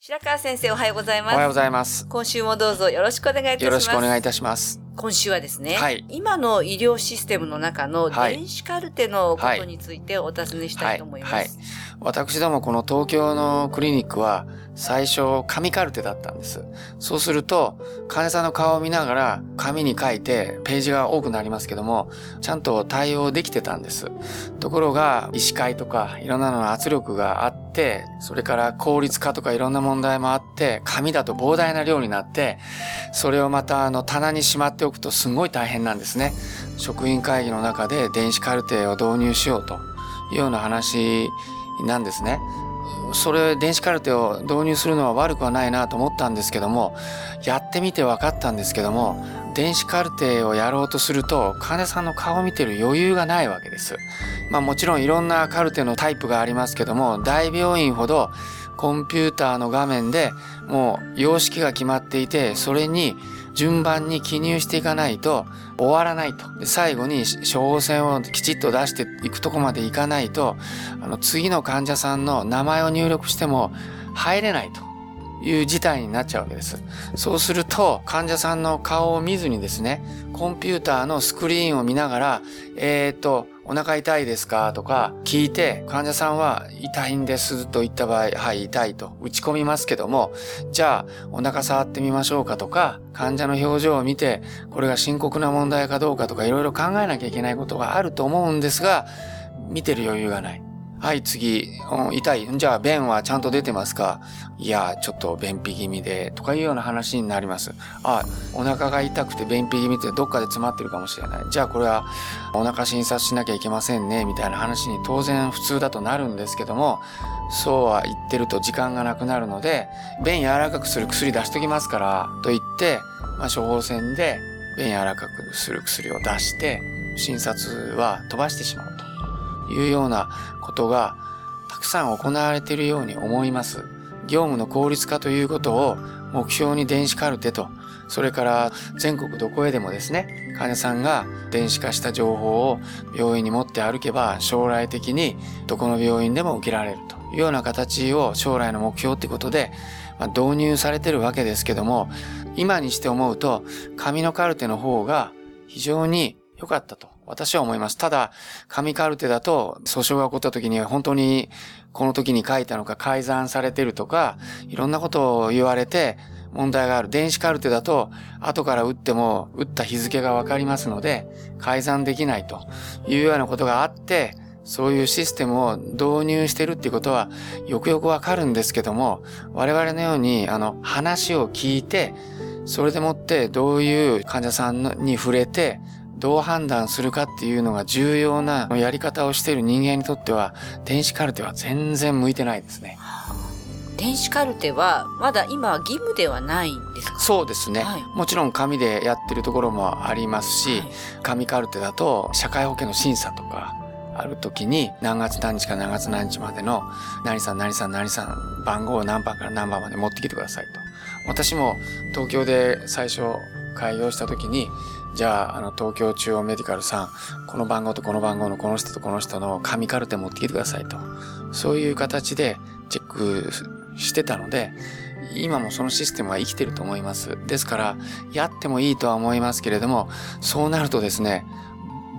白川先生おはようございますおはようございます。今週もどうぞよろしくお願いいたしますよろしくお願いいたします。今週はですね、はい今の医療システムの中のはい電子カルテのことについてお尋ねしたいと思います。はいはい私どもこの東京のクリニックは最初紙カルテだったんです。そうすると患者さんの顔を見ながら紙に書いてページが多くなりますけどもちゃんと対応できてたんです。ところが医師会とかいろんなのの圧力があってそれから効率化とかいろんな問題もあって紙だと膨大な量になってそれをまたあの棚にしまっておくとすごい大変なんですね。職員会議の中で電子カルテを導入しようというような話なんですね。それ電子カルテを導入するのは悪くはないなと思ったんですけどもやってみて分かったんですけども電子カルテをやろうとすると患者さんの顔を見てる余裕がないわけです。まあもちろんいろんなカルテのタイプがありますけども大病院ほどコンピューターの画面でもう様式が決まっていてそれに順番に記入していかないと終わらないと。最後に処方箋をきちっと出していくとこまでいかないと、あの次の患者さんの名前を入力しても入れないと。いう事態になっちゃうわけです。そうすると患者さんの顔を見ずにですね、コンピューターのスクリーンを見ながら、えっ、と、お腹痛いですか？とか聞いて、患者さんは痛いんですと言った場合、はい、痛いと打ち込みますけども、じゃあお腹触ってみましょうか？とか、患者の表情を見て、これが深刻な問題かどうかとかいろいろ考えなきゃいけないことがあると思うんですが、見てる余裕がない。はい、次、うん痛い。じゃあ、便はちゃんと出てますか？いや、ちょっと便秘気味で、とかいうような話になります。あ、お腹が痛くて便秘気味ってどっかで詰まってるかもしれない。じゃあ、これはお腹診察しなきゃいけませんね、みたいな話に当然普通だとなるんですけども、そうは言ってると時間がなくなるので、便柔らかくする薬出しときますから、と言って、まあ、処方箋で便柔らかくする薬を出して、診察は飛ばしてしまうというようなことがたくさん行われているように思います。業務の効率化ということを目標に電子カルテと、それから全国どこへでもですね、患者さんが電子化した情報を病院に持って歩けば将来的にどこの病院でも受けられるというような形を将来の目標ってことで、まあ、導入されてるわけですけども、今にして思うと紙のカルテの方が非常に良かったと私は思います。ただ、紙カルテだと訴訟が起こった時には本当にこの時に書いたのか改ざんされてるとか、いろんなことを言われて問題がある。電子カルテだと後から打っても打った日付がわかりますので改ざんできないというようなことがあって、そういうシステムを導入してるっていうことはよくよくわかるんですけども、我々のようにあの話を聞いて、それでもってどういう患者さんに触れて、どう判断するかっていうのが重要なやり方をしている人間にとっては、電子カルテは全然向いてないですね。電子カルテはまだ今は義務ではないんですか？そうですね、はいもちろん紙でやってるところもありますし、はい紙カルテだと社会保険の審査とかある時に何月何日から何月何日までの何さん何さん何さん番号を何番から何番まで持ってきてくださいと。私も東京で最初開業した時にじゃああの東京中央メディカルさんこの番号とこの番号のこの人とこの人の紙カルテ持ってきてくださいと。そういう形でチェックしてたので今もそのシステムは生きてると思います。ですから、やってもいいとは思いますけれども、そうなるとですね、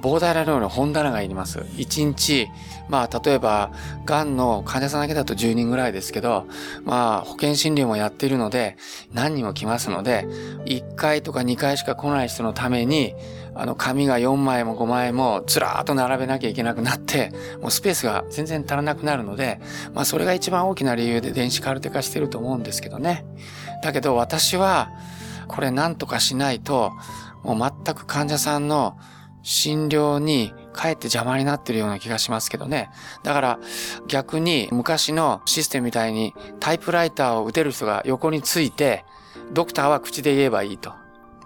膨大な量の本棚がいります。1日、まあ、例えば、癌の患者さんだけだと10人ぐらいですけど、まあ、保険診療もやっているので、何人も来ますので、1回とか2回しか来ない人のために、あの、紙が4枚も5枚もずらーっと並べなきゃいけなくなって、もうスペースが全然足らなくなるので、まあ、それが一番大きな理由で電子カルテ化してると思うんですけどね。だけど私は、これ何とかしないと、もう全く患者さんの診療にかえって邪魔になってるような気がしますけどね。だから逆に昔のシステムみたいにタイプライターを打てる人が横について、ドクターは口で言えばいいと。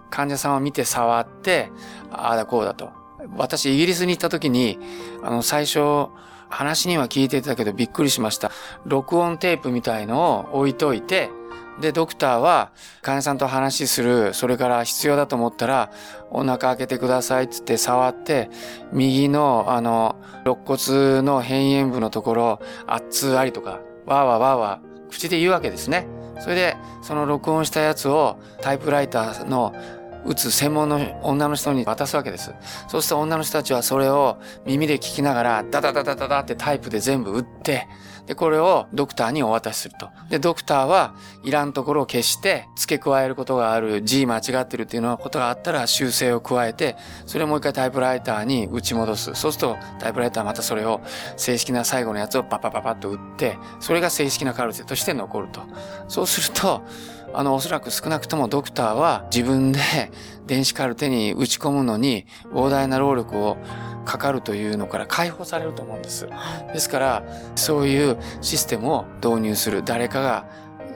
患者さんを見て触って、ああだこうだと。私イギリスに行った時に、あの最初、話には聞いてたけどびっくりしました。録音テープみたいのを置いといて、で、ドクターは患者さんと話する、それから必要だと思ったら、お腹開けてくださいってって触って、右のあの、肋骨の辺縁部のところ、圧ありとか、わーわーわーわー、口で言うわけですね。それで、その録音したやつをタイプライターの打つ専門の女の人に渡すわけです。そうすると女の人たちはそれを耳で聞きながら、ダダダダダダってタイプで全部打って、で、これをドクターにお渡しすると。で、ドクターはいらんところを消して付け加えることがある G 間違ってるっていうのことがあったら修正を加えて、それをもう一回タイプライターに打ち戻す。そうするとタイプライターはまたそれを正式な最後のやつをパパパパッと打って、それが正式なカルテとして残ると。そうすると、あの、おそらく少なくともドクターは自分で電子カルテに打ち込むのに膨大な労力をかかるというのから解放されると思うんです。ですから、そういうシステムを導入する。誰かが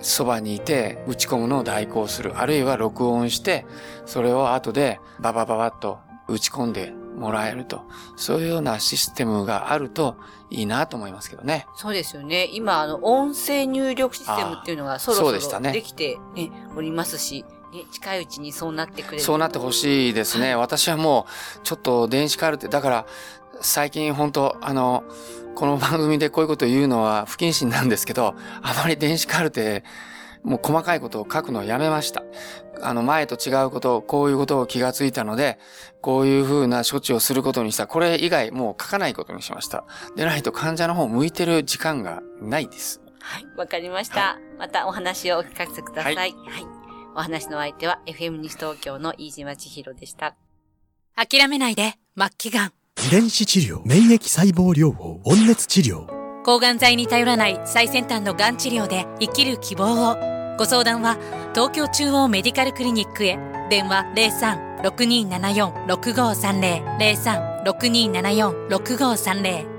そばにいて打ち込むのを代行する。あるいは録音して、それを後でババババッと打ち込んでもらえると。そういうようなシステムがあるといいなと思いますけどね。そうですよね。今、あの、音声入力システムっていうのがそろそろできて、ね、おりますし、ね、近いうちにそうなってくれるそうなってほしいですね。私はもう、ちょっと電子カルテ、だから、最近本当あの、この番組でこういうことを言うのは不謹慎なんですけど、あまり電子カルテ、もう細かいことを書くのをやめました。あの前と違うこと、こういうことを気がついたので、こういうふうな処置をすることにした。これ以外もう書かないことにしました。でないと患者の方向いてる時間がないです。はい、わかりました、はい、またお話をお聞かせください。はい、はい。お話の相手は FM 西東京の飯島千尋でした。諦めないで、末期がん。遺伝子治療、免疫細胞療法、温熱治療。抗がん剤に頼らない最先端のがん治療で生きる希望を。ご相談は東京中央メディカルクリニックへ。電話03-6274-6530 03-6274-6530